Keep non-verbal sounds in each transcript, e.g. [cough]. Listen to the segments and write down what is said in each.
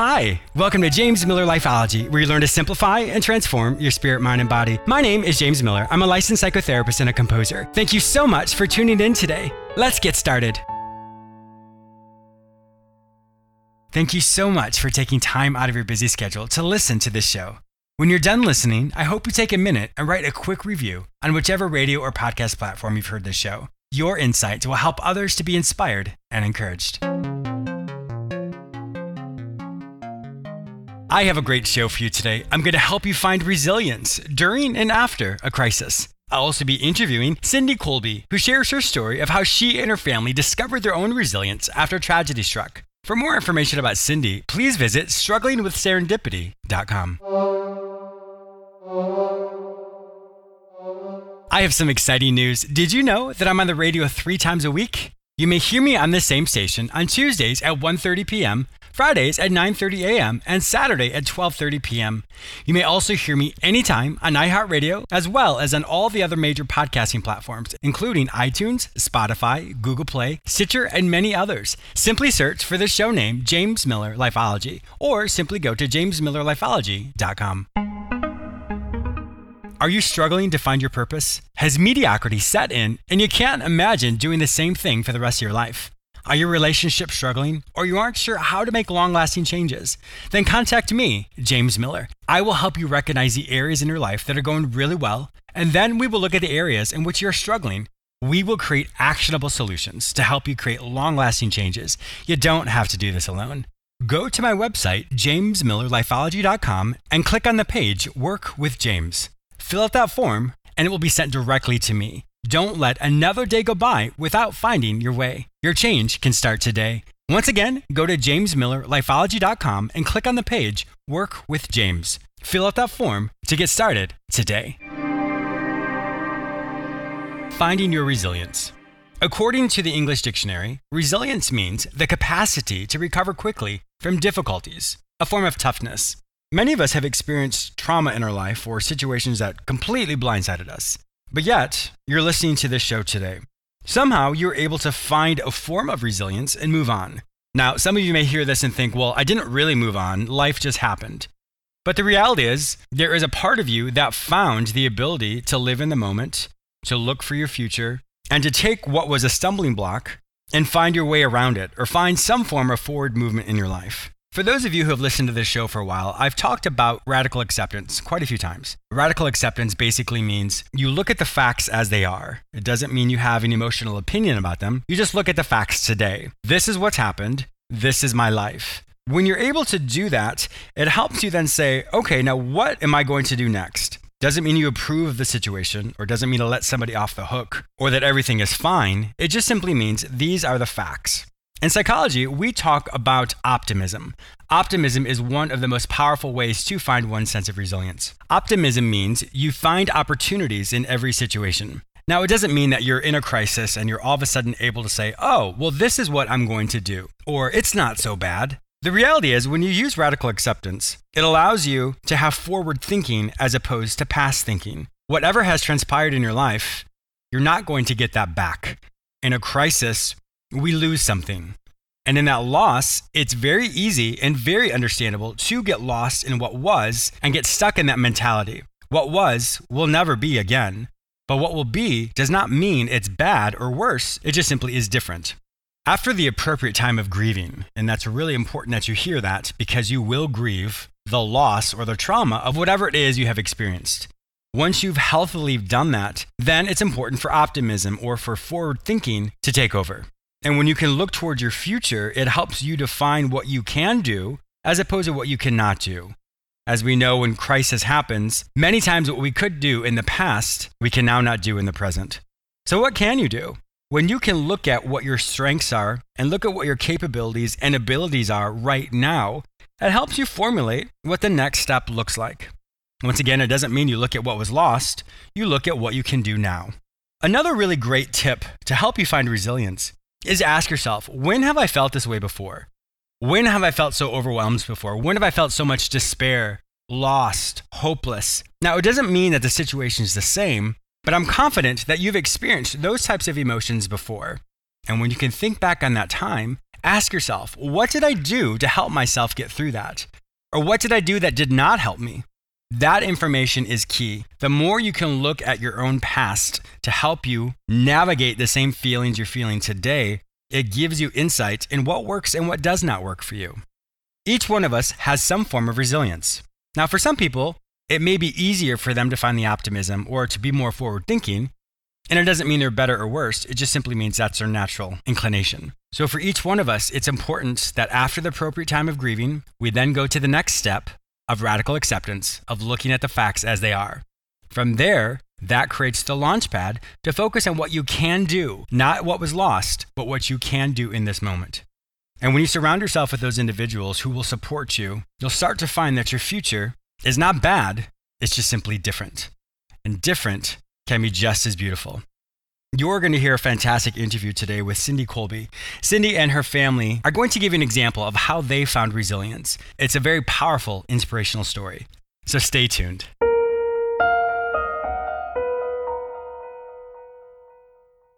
Hi, welcome to James Miller Lifeology, where you learn to simplify and transform your spirit, mind, and body. My name is James Miller. I'm a licensed psychotherapist and a composer. Thank you so much for tuning in today. Let's get started. Thank you so much for taking time out of your busy schedule to listen to this show. When you're done listening, I hope you take a minute and write a quick review on whichever radio or podcast platform you've heard this show. Your insights will help others to be inspired and encouraged. I have a great show for you today. I'm going to help you find resilience during and after a crisis. I'll also be interviewing Cindy Colby, who shares her story of how she and her family discovered their own resilience after tragedy struck. For more information about Cindy, please visit strugglingwithserendipity.com. I have some exciting news. Did you know that I'm on the radio 3 times a week? You may hear me on this same station on Tuesdays at 1:30 p.m., Fridays at 9:30 a.m., and Saturday at 12:30 p.m. You may also hear me anytime on iHeartRadio as well as on all the other major podcasting platforms, including iTunes, Spotify, Google Play, Stitcher, and many others. Simply search for the show name James Miller Lifeology or simply go to jamesmillerlifeology.com. Are you struggling to find your purpose? Has mediocrity set in and you can't imagine doing the same thing for the rest of your life? Are your relationships struggling or you aren't sure how to make long lasting changes? Then contact me, James Miller. I will help you recognize the areas in your life that are going really well, and then we will look at the areas in which you're struggling. We will create actionable solutions to help you create long lasting changes. You don't have to do this alone. Go to my website, jamesmillerlifeology.com, and click on the page Work with James. Fill out that form, and it will be sent directly to me. Don't let another day go by without finding your way. Your change can start today. Once again, go to jamesmillerlifeology.com and click on the page Work with James. Fill out that form to get started today. Finding your resilience. According to the English dictionary, resilience means the capacity to recover quickly from difficulties, a form of toughness. Many of us have experienced trauma in our life or situations that completely blindsided us. But yet, you're listening to this show today. Somehow, you're able to find a form of resilience and move on. Now, some of you may hear this and think, well, I didn't really move on, life just happened. But the reality is, there is a part of you that found the ability to live in the moment, to look for your future, and to take what was a stumbling block and find your way around it or find some form of forward movement in your life. For those of you who have listened to this show for a while, I've talked about radical acceptance quite a few times. Radical acceptance basically means you look at the facts as they are. It doesn't mean you have an emotional opinion about them. You just look at the facts today. This is what's happened. This is my life. When you're able to do that, it helps you then say, okay, now what am I going to do next? Doesn't mean you approve of the situation or doesn't mean to let somebody off the hook or that everything is fine. It just simply means these are the facts. In psychology, we talk about optimism. Optimism is one of the most powerful ways to find one sense of resilience. Optimism means you find opportunities in every situation. Now, it doesn't mean that you're in a crisis and you're all of a sudden able to say, oh, well, this is what I'm going to do, or it's not so bad. The reality is, when you use radical acceptance, it allows you to have forward thinking as opposed to past thinking. Whatever has transpired in your life, you're not going to get that back. In a crisis, we lose something. And in that loss, it's very easy and very understandable to get lost in what was and get stuck in that mentality. What was will never be again. But what will be does not mean it's bad or worse, it just simply is different. After the appropriate time of grieving, and that's really important that you hear that because you will grieve the loss or the trauma of whatever it is you have experienced. Once you've healthily done that, then it's important for optimism or for forward thinking to take over. And when you can look towards your future, it helps you define what you can do as opposed to what you cannot do. As we know, when crisis happens, many times what we could do in the past, we can now not do in the present. So, what can you do? When you can look at what your strengths are and look at what your capabilities and abilities are right now, it helps you formulate what the next step looks like. Once again, it doesn't mean you look at what was lost, you look at what you can do now. Another really great tip to help you find resilience is ask yourself, when have I felt this way before? When have I felt so overwhelmed before? When have I felt so much despair, lost, hopeless? Now, it doesn't mean that the situation is the same, but I'm confident that you've experienced those types of emotions before. And when you can think back on that time, Ask yourself, what did I do to help myself get through that? Or what did I do that did not help me? That information is key. The more you can look at your own past to help you navigate the same feelings you're feeling today, it gives you insight in what works and what does not work for you. Each one of us has some form of resilience. Now, for some people, it may be easier for them to find the optimism or to be more forward thinking. And it doesn't mean they're better or worse, it just simply means that's their natural inclination. So, for each one of us, it's important that after the appropriate time of grieving, we then go to the next step of radical acceptance, of looking at the facts as they are. From there, that creates the launch pad to focus on what you can do, not what was lost, but what you can do in this moment. And when you surround yourself with those individuals who will support you, you'll start to find that your future is not bad, it's just simply different. And different can be just as beautiful. You're going to hear a fantastic interview today with Cindy Colby. Cindy and her family are going to give you an example of how they found resilience. It's a very powerful, inspirational story. So stay tuned.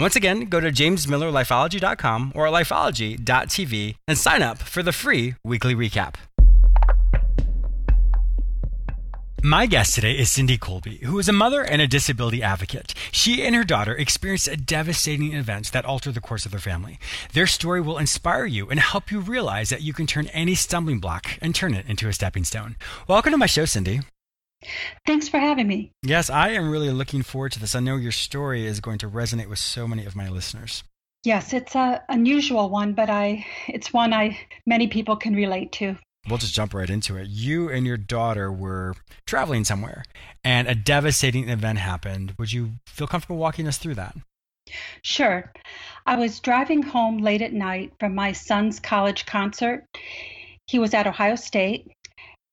Once again, go to jamesmillerlifeology.com or lifeology.tv and sign up for the free weekly recap. My guest today is Cindy Colby, who is a mother and a disability advocate. She and her daughter experienced a devastating event that altered the course of their family. Their story will inspire you and help you realize that you can turn any stumbling block and turn it into a stepping stone. Welcome to my show, Cindy. Thanks for having me. Yes, I am really looking forward to this. I know your story is going to resonate with so many of my listeners. Yes, it's a unusual one, but I it's one I many people can relate to. We'll just jump right into it. You and your daughter were traveling somewhere and a devastating event happened. Would you feel comfortable walking us through that? Sure. I was driving home late at night from my son's college concert. He was at Ohio State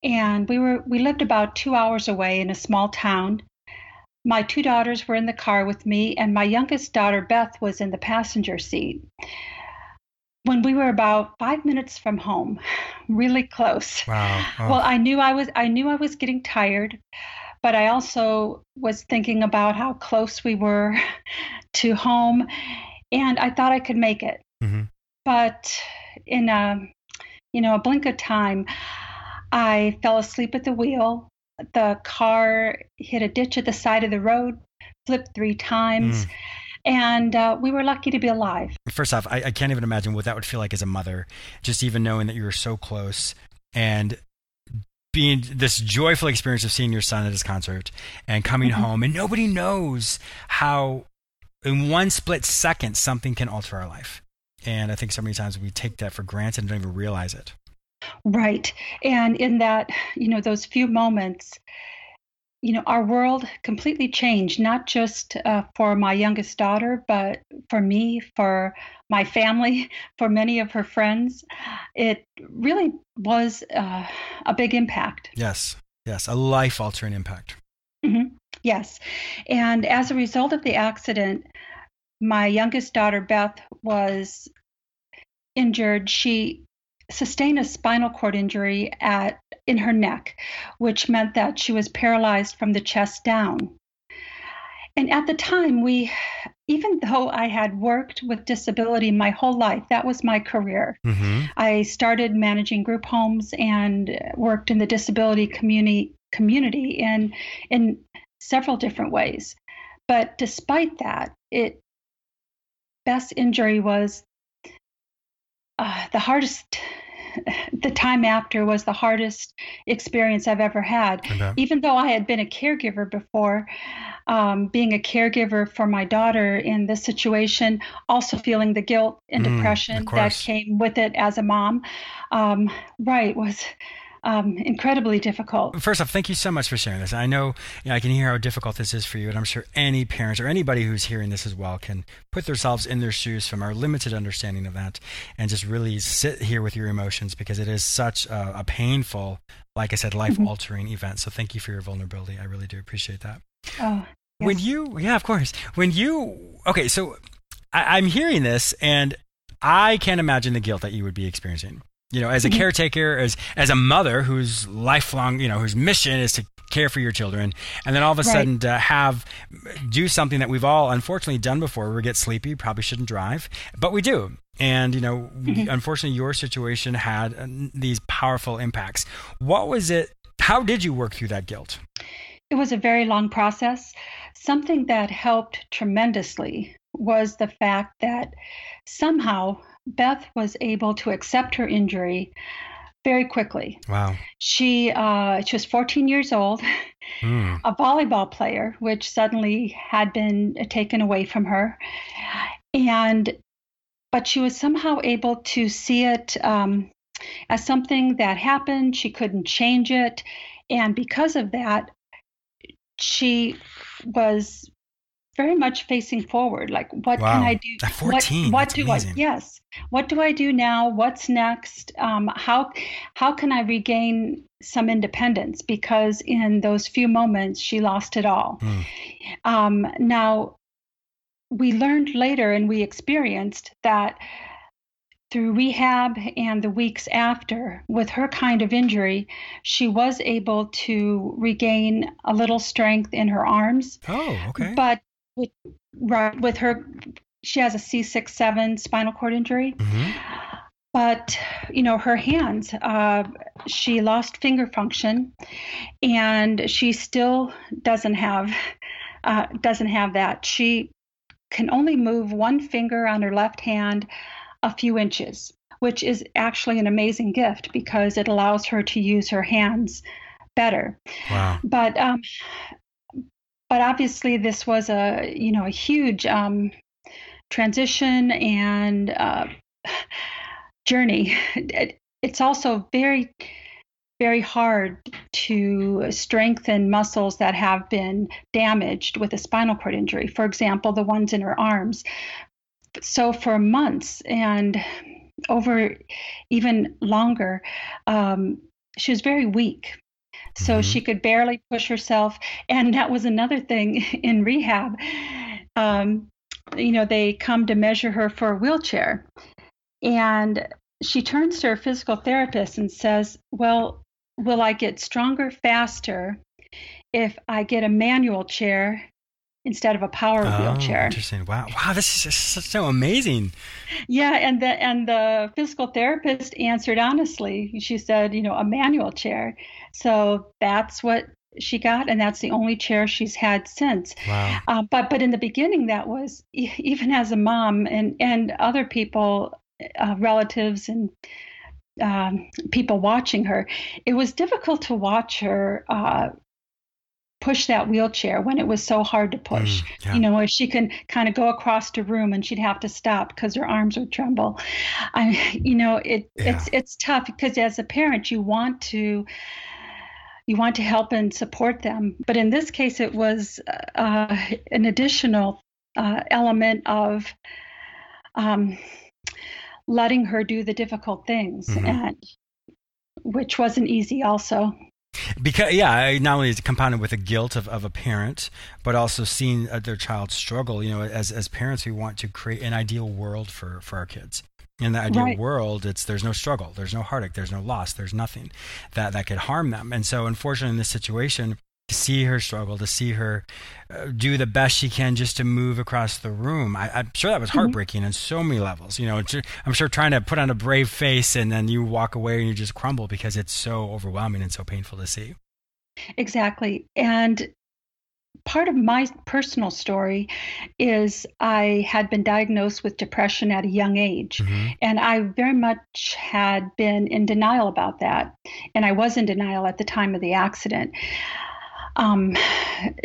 and we were we lived about two hours away in a small town. My two daughters were in the car with me and my youngest daughter beth was in the passenger seat. When we were about five minutes from home [sighs] really close. Wow. Oh. well i knew i was i knew i was getting tired but i also was thinking about how close we were [laughs] to home and i thought i could make it. Mm-hmm. but in a you know a blink of time I fell asleep at the wheel. The car hit a ditch at the side of the road, flipped three times. Mm. And uh, we were lucky to be alive. First off, I, I can't even imagine what that would feel like as a mother, just even knowing that you were so close and being this joyful experience of seeing your son at his concert and coming mm-hmm. home and nobody knows how in one split second something can alter our life and i think so many times we take that for granted and don't even realize it Right. And in that, you know, those few moments, you know, our world completely changed, not just uh, for my youngest daughter, but for me, for my family, [laughs] for many of her friends. It really was uh, a big impact. Yes. Yes. A life altering impact. Mm-hmm. Yes. And as a result of the accident, my youngest daughter, Beth, was injured. She sustained a spinal cord injury at in her neck, which meant that she was paralyzed from the chest down. And at the time, we, even though I had worked with disability my whole life, that was my career. Mm-hmm. I started managing group homes and worked in the disability community community in in several different ways. But despite that, it Beth's injury was uh, the hardest the time after was the hardest experience I've ever had. Even though I had been a caregiver before, um, being a caregiver for my daughter in this situation, also feeling the guilt and mm, depression that came with it as a mom, um, right, was um, incredibly difficult. First off, thank you so much for sharing this. I know, you know, I can hear how difficult this is for you, and I'm sure any parents or anybody who's hearing this as well can put themselves in their shoes from our limited understanding of that, and just really sit here with your emotions because it is such a, a painful, like I said, life-altering mm-hmm. event. So thank you for your vulnerability. I really do appreciate that. Oh, yes. When you, yeah, of course. When you, okay, so I, I'm hearing this, and I can't imagine the guilt that you would be experiencing you know, as a mm-hmm. caretaker, as as a mother whose lifelong, you know, whose mission is to care for your children, and then all of a right. sudden to have do something that we've all unfortunately done before. We get sleepy, probably shouldn't drive, but we do. And you know, mm-hmm. unfortunately, your situation had uh, these powerful impacts. What was it? How did you work through that guilt? It was a very long process. Something that helped tremendously was the fact that somehow Beth was able to accept her injury very quickly. Wow. She uh, she was 14 years old, mm. a volleyball player, which suddenly had been taken away from her, and but she was somehow able to see it um, as something that happened. She couldn't change it, and because of that, she was very much facing forward like what wow. can i do At 14, what, what do amazing. i yes what do i do now what's next um, how how can i regain some independence because in those few moments she lost it all mm. um, now we learned later and we experienced that through rehab and the weeks after, with her kind of injury, she was able to regain a little strength in her arms. Oh, okay. But with right with her she has a C6-7 spinal cord injury. Mm-hmm. But you know her hands, uh, she lost finger function, and she still doesn't have uh, doesn't have that. She can only move one finger on her left hand a few inches, which is actually an amazing gift because it allows her to use her hands better. Wow. But um, but obviously this was a you know a huge um, transition and uh, [sighs] journey. It's also very very hard to strengthen muscles that have been damaged with a spinal cord injury. For example, the ones in her arms. So for months and over even longer, um, she was very weak so mm-hmm. she could barely push herself. And that was another thing [laughs] in rehab. Um, you know, they come to measure her for a wheelchair. And she turns to her physical therapist and says, Well, will I get stronger faster if I get a manual chair instead of a power oh, wheelchair. Interesting. Wow. Wow. This is so amazing. Yeah, and the and the physical therapist answered honestly. She said, you know, a manual chair. So that's what she got, and that's the only chair she's had since. Wow. Uh, but but in the beginning, that was even as a mom and and other people, uh, relatives and um, people watching her, it was difficult to watch her uh, push that wheelchair when it was so hard to push. Mm, yeah. You know, where she can kind of go across the room and she'd have to stop because her arms would tremble. I, you know, it yeah. it's it's tough because as a parent you want to you want to help and support them, but in this case it was uh, an additional uh, element of um, letting her do the difficult things mm-hmm. and which wasn't easy also because yeah not only is it compounded with the guilt of, of a parent but also seeing uh, their child struggle you know as, as parents we want to create an ideal world for for our kids in the ideal right. world it's there's no struggle there's no heartache there's no loss there's nothing that that could harm them and so unfortunately in this situation to see her struggle, to see her uh, do the best she can just to move across the room. I, am sure that was mm-hmm. heartbreaking mm-hmm. on so many levels. You know, I'm sure trying to put on a brave face and then you walk away and you just crumble because it's so overwhelming and so painful to see. Exactly. And part of my personal story is I had been diagnosed with depression at a young age. Mm-hmm. And I very much had been in denial about that. And I was in denial at the time of the accident. Um,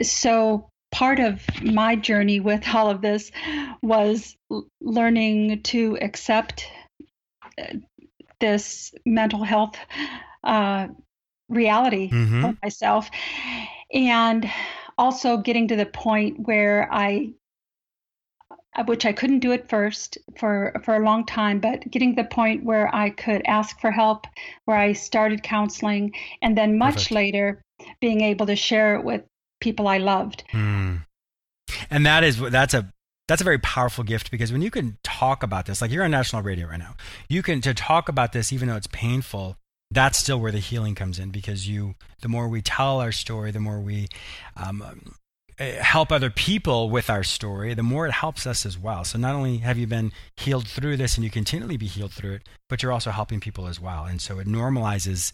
so part of my journey with all of this was learning to accept uh, this mental health uh, reality mm-hmm. for myself. And also getting to the point where I which I couldn't do at first for for a long time, but getting to the point where I could ask for help, where I started counseling, and then much Perfect. later being able to share it with people I loved. Mm. And that is that's a that's a very powerful gift because when you can talk about this, like you're on national radio right now, you can to talk about this even though it's painful. That's still where the healing comes in because you, the more we tell our story, the more we um, eh, help other people with our story, the more it helps us as well. So not only have you been healed through this and you continually be healed through it, but you're also helping people as well. And so it normalizes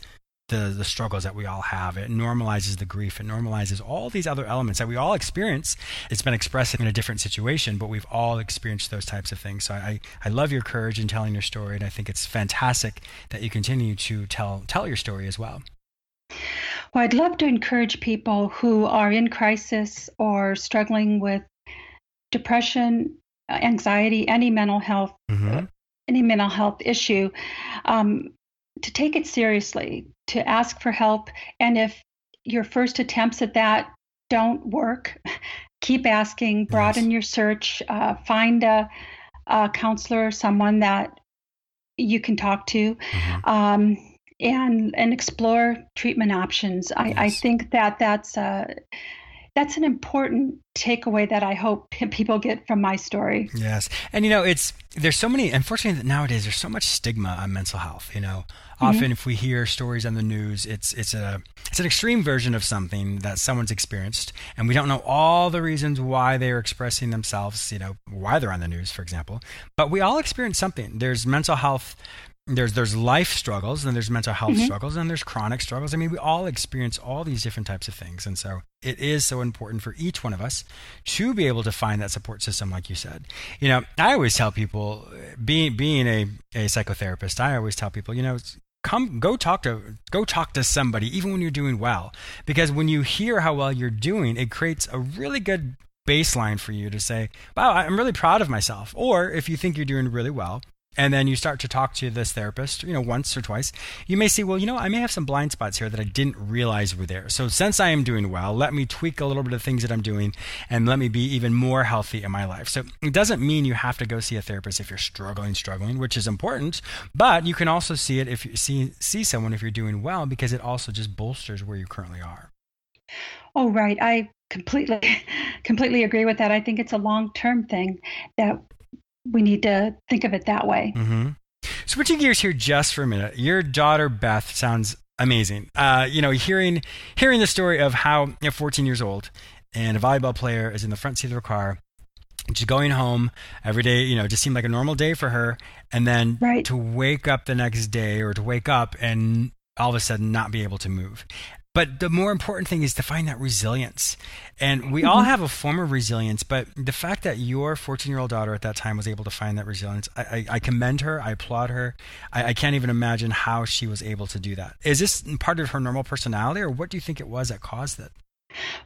the the struggles that we all have. It normalizes the grief. It normalizes all these other elements that we all experience. It's been expressed in a different situation, but we've all experienced those types of things. So I, I love your courage in telling your story, and I think it's fantastic that you continue to tell tell your story as well. Well, I'd love to encourage people who are in crisis or struggling with depression, anxiety, any mental health, mm-hmm. any mental health issue. Um, to take it seriously, to ask for help. And if your first attempts at that don't work, [laughs] keep asking, broaden yes. your search, uh, find a, a, counselor, someone that you can talk to. Mm-hmm. Um, and and explore treatment options. I, yes. I think that that's a that's an important takeaway that I hope [laughs] people get from my story. Yes. And you know, it's there's so many unfortunately nowadays there's so much stigma on mental health, you know. Mm-hmm. Often if we hear stories on the news, it's it's a it's an extreme version of something that someone's experienced and we don't know all the reasons why they're expressing themselves, you know, why they're on the news, for example. But we all experience something. There's mental health there's there's life struggles and there's mental health mm-hmm. struggles and there's chronic struggles. I mean, we all experience all these different types of things, and so it is so important for each one of us to be able to find that support system, like you said. You know, I always tell people, being being a a psychotherapist, I always tell people, you know, come go talk to go talk to somebody even when you're doing well because when you hear how well you're doing it creates a really good baseline for you to say wow i'm really proud of myself or if you think you're doing really well and then you start to talk to this therapist, you know, once or twice, you may see, well, you know, I may have some blind spots here that I didn't realize were there. So since I am doing well, let me tweak a little bit of things that I'm doing and let me be even more healthy in my life. So it doesn't mean you have to go see a therapist if you're struggling, struggling, which is important, but you can also see it if you see see someone if you're doing well because it also just bolsters where you currently are. Oh, right. I completely [laughs] completely agree with that. I think it's a long-term thing that we need to think of it that way. Mm-hmm. Switching gears here just for a minute, your daughter Beth sounds amazing. Uh, you know, hearing hearing the story of how you know, 14 years old and a volleyball player is in the front seat of her car, just going home every day. You know, just seemed like a normal day for her, and then right. to wake up the next day or to wake up and all of a sudden not be able to move. But the more important thing is to find that resilience. And we mm-hmm. all have a form of resilience, but the fact that your 14 year old daughter at that time was able to find that resilience, I, I, I commend her. I applaud her. I, I, can't even imagine how she was able to do that. Is this part of her normal personality, or what do you think it was that caused it?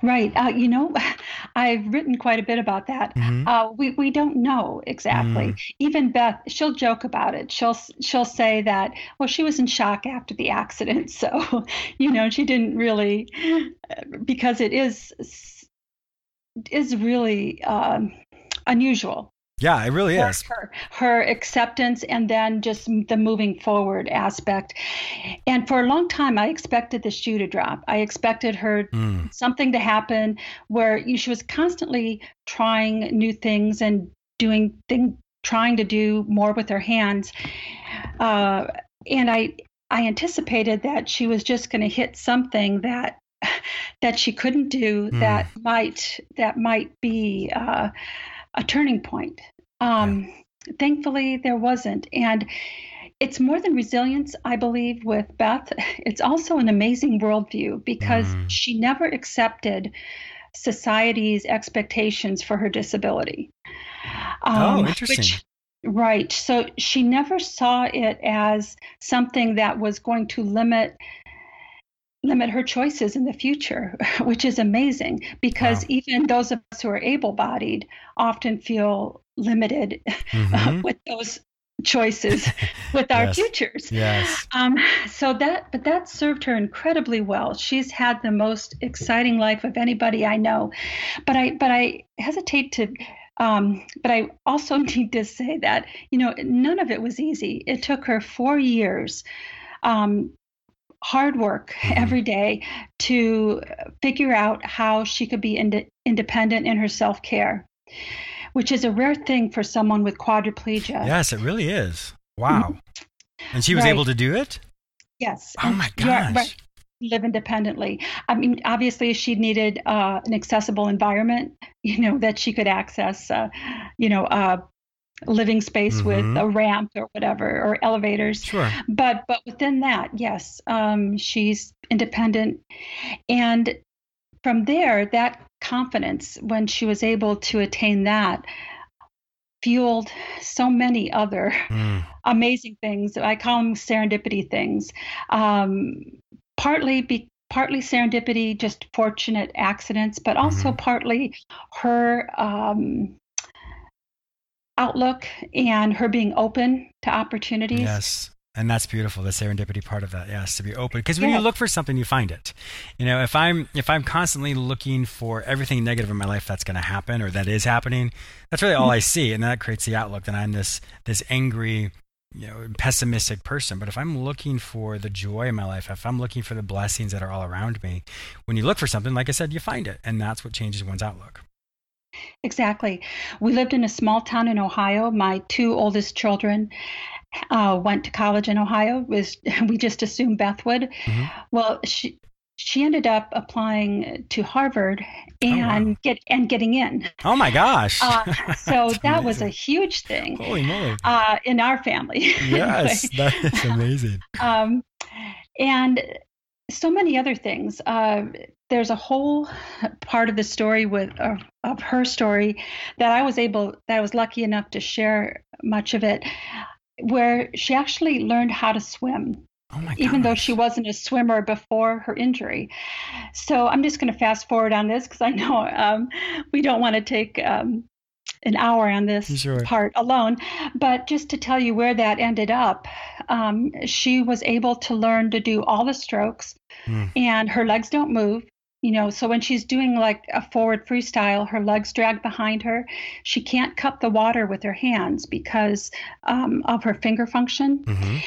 Right. Uh, you know, [laughs] I've written quite a bit about that. Mm-hmm. Uh, we we don't know exactly. Mm. Even Beth, she'll joke about it. She'll she'll say that well, she was in shock after the accident, [laughs] so you know she didn't really because it is is really um, unusual yeah, it really her, is. Her, her acceptance and then just the moving forward aspect. And for a long time, I expected the shoe to drop. I expected her mm. something to happen where she was constantly trying new things and doing trying to do more with her hands. Uh, and I, I anticipated that she was just going to hit something that that she couldn't do mm. that might that might be uh, a turning point. Um, yeah. Thankfully, there wasn't. And it's more than resilience, I believe, with Beth. [laughs] It's also an amazing worldview because mm. she never accepted society's expectations for her disability. Oh, um, oh, interesting. Which, right. So she never saw it as something that was going to limit limit her choices in the future, [laughs] which is amazing because wow. even those of us who are able bodied often feel limited mm-hmm. [laughs] with those choices [laughs] with our yes. futures. Yes. Um, so that, but that served her incredibly well. She's had the most exciting life of anybody I know. But I, but I hesitate to. Um, but I also need to say that you know none of it was easy. It took her four years. Um, hard work Mhm. every day to figure out how she could be ind- independent in her self care, which is a rare thing for someone with quadriplegia. Yes, it really is. Wow. And she was Right. able to do it? Yes. Oh my gosh. right, live independently. I mean, obviously, she needed uh, an accessible environment, you know, that she could access, uh, you know, uh, living space with Mhm. a ramp or whatever, or elevators. Sure. But but within that, yes, um, she's independent, and from there, that confidence, when she was able to attain that, fueled so many other Mm. amazing things. I call them serendipity things. Um, partly be, partly serendipity, just fortunate accidents, but also Mhm. partly her um, outlook and her being open to opportunities. Yes. And that's beautiful, the serendipity part of that. Yes, to be open. Because when Yeah. you look for something, you find it. You know, if I'm if I'm constantly looking for everything negative in my life that's going to happen or that is happening, that's really all mm-hmm. I see, and that creates the outlook that I'm this this angry, you know, pessimistic person. But if I'm looking for the joy in my life, if I'm looking for the blessings that are all around me, when you look for something, like I said, you find it, and that's what changes one's outlook. Exactly. We lived in a small town in Ohio. My two oldest children uh, went to college in Ohio. Was [laughs] we just assumed Beth would. Mhm. Well, she she ended up applying to Harvard Oh, and wow. get and getting in. Oh my gosh! Uh, [laughs] so that was a huge thing holy moly! uh, in our family. [laughs] Yes, that is amazing. um, and so many other things. Uh, there's a whole part of the story with of, of her story that I was able, that I was lucky enough to share much of it, where she actually learned how to swim, Oh my even though she wasn't a swimmer before her injury. So I'm just going to fast forward on this because I know um, we don't want to take. Um, an hour on this Sure. part alone, but just to tell you where that ended up, um, she was able to learn to do all the strokes, Mm. and her legs don't move. You know, so when she's doing like a forward freestyle, her legs drag behind her. She can't cup the water with her hands because um, of her finger function, Mhm.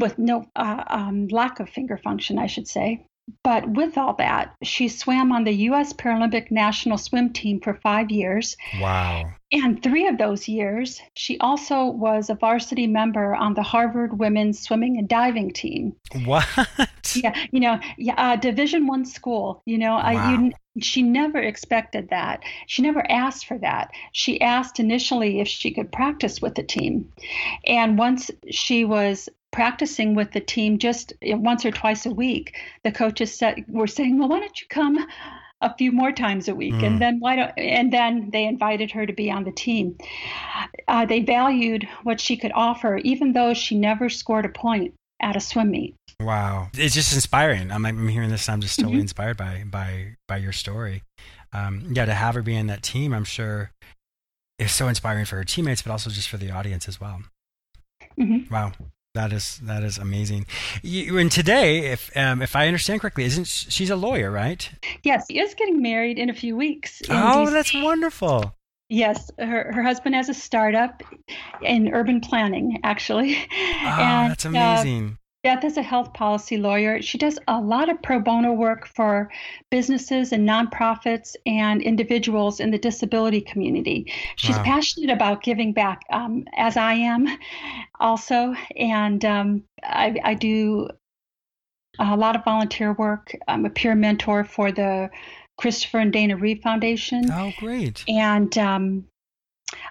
with no uh, um, lack of finger function, I should say. But with all that, she swam on the U.S. Paralympic national swim team for five years. Wow. And three of those years, she also was a varsity member on the Harvard women's swimming and diving team. What? Yeah, you know, yeah, uh, Division One school. You know, I, Wow. you, she never expected that. She never asked for that. She asked initially if she could practice with the team, and once she was practicing with the team just once or twice a week, the coaches said were saying, "Well, why don't you come?" a few more times a week Mm. and then why don't and then they invited her to be on the team uh, they valued what she could offer even though she never scored a point at a swim meet Wow, it's just inspiring. I'm, I'm hearing this. I'm just totally Mhm. inspired by by by your story. Um, yeah, to have her be in that team, I'm sure is so inspiring for her teammates, but also just for the audience as well. Mhm. Wow, that is that is amazing. You, and today, if um, if I understand correctly, isn't sh- she's a lawyer, right? Yes, she is getting married in a few weeks. Oh, DC. that's wonderful. yes. Her her husband has a startup in urban planning, actually. Oh, and that's uh, amazing. Beth is a health policy lawyer. She does a lot of pro bono work for businesses and nonprofits and individuals in the disability community. She's Wow. passionate about giving back, um, as I am also. And um, I, I do a lot of volunteer work. I'm a peer mentor for the Christopher and Dana Reeve Foundation. oh, great. And um,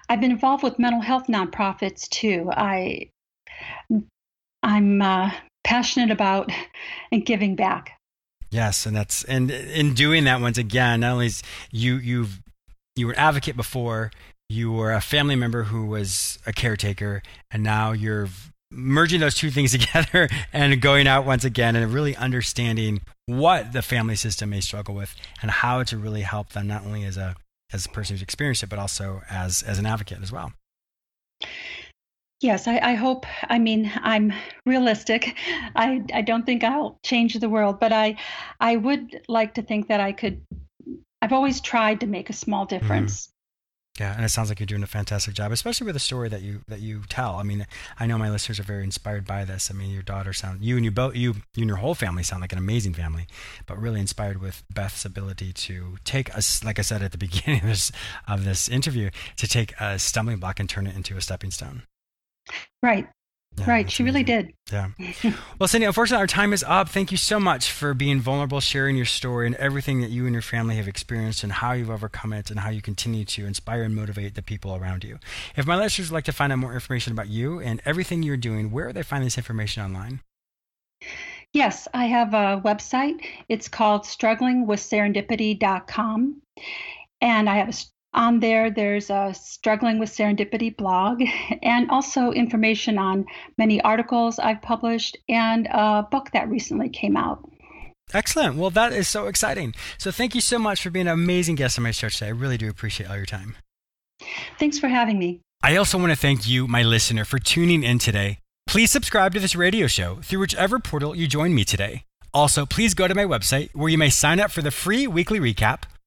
I've been involved with mental health nonprofits too. I I'm uh, passionate about and giving back. Yes, and that's and in doing that once again, not only is you you've you were an advocate before, you were a family member who was a caretaker, and now you're merging those two things [laughs] together and going out once again and really understanding what the family system may struggle with and how to really help them not only as a as a person who's experienced it, but also as as an advocate as well. Yes, I, I, hope. I mean, I'm realistic. I, I don't think I'll change the world, but I I would like to think that I could. I've always tried to make a small mm-hmm. difference. Yeah, and it sounds like you're doing a fantastic job, especially with the story that you that you tell. I mean, I know my listeners are very inspired by this. I mean, your daughter sound you and you both you, you and your whole family sound like an amazing family, but really inspired with Beth's ability to take us, like I said at the [laughs] beginning of this of this interview, to take a stumbling block and turn it into a stepping stone. Right. Yeah, right. She amazing. really did. Yeah. [laughs] well, Cindy, unfortunately, our time is up. Thank you so much for being vulnerable, sharing your story and everything that you and your family have experienced and how you've overcome it and how you continue to inspire and motivate the people around you. If my listeners would like to find out more information about you and everything you're doing, where do they find this information online? Yes, I have a website. It's called strugglingwithserendipity.com. And I have a on there, there's a Struggling with Serendipity blog [laughs] and also information on many articles I've published and a book that recently came out. Excellent. Well, that is so exciting. So, thank you so much for being an amazing guest on my show today. I really do appreciate all your time. Thanks for having me. I also want to thank you, my listener, for tuning in today. Please subscribe to this radio show through whichever portal you join me today. Also, please go to my website where you may sign up for the free weekly recap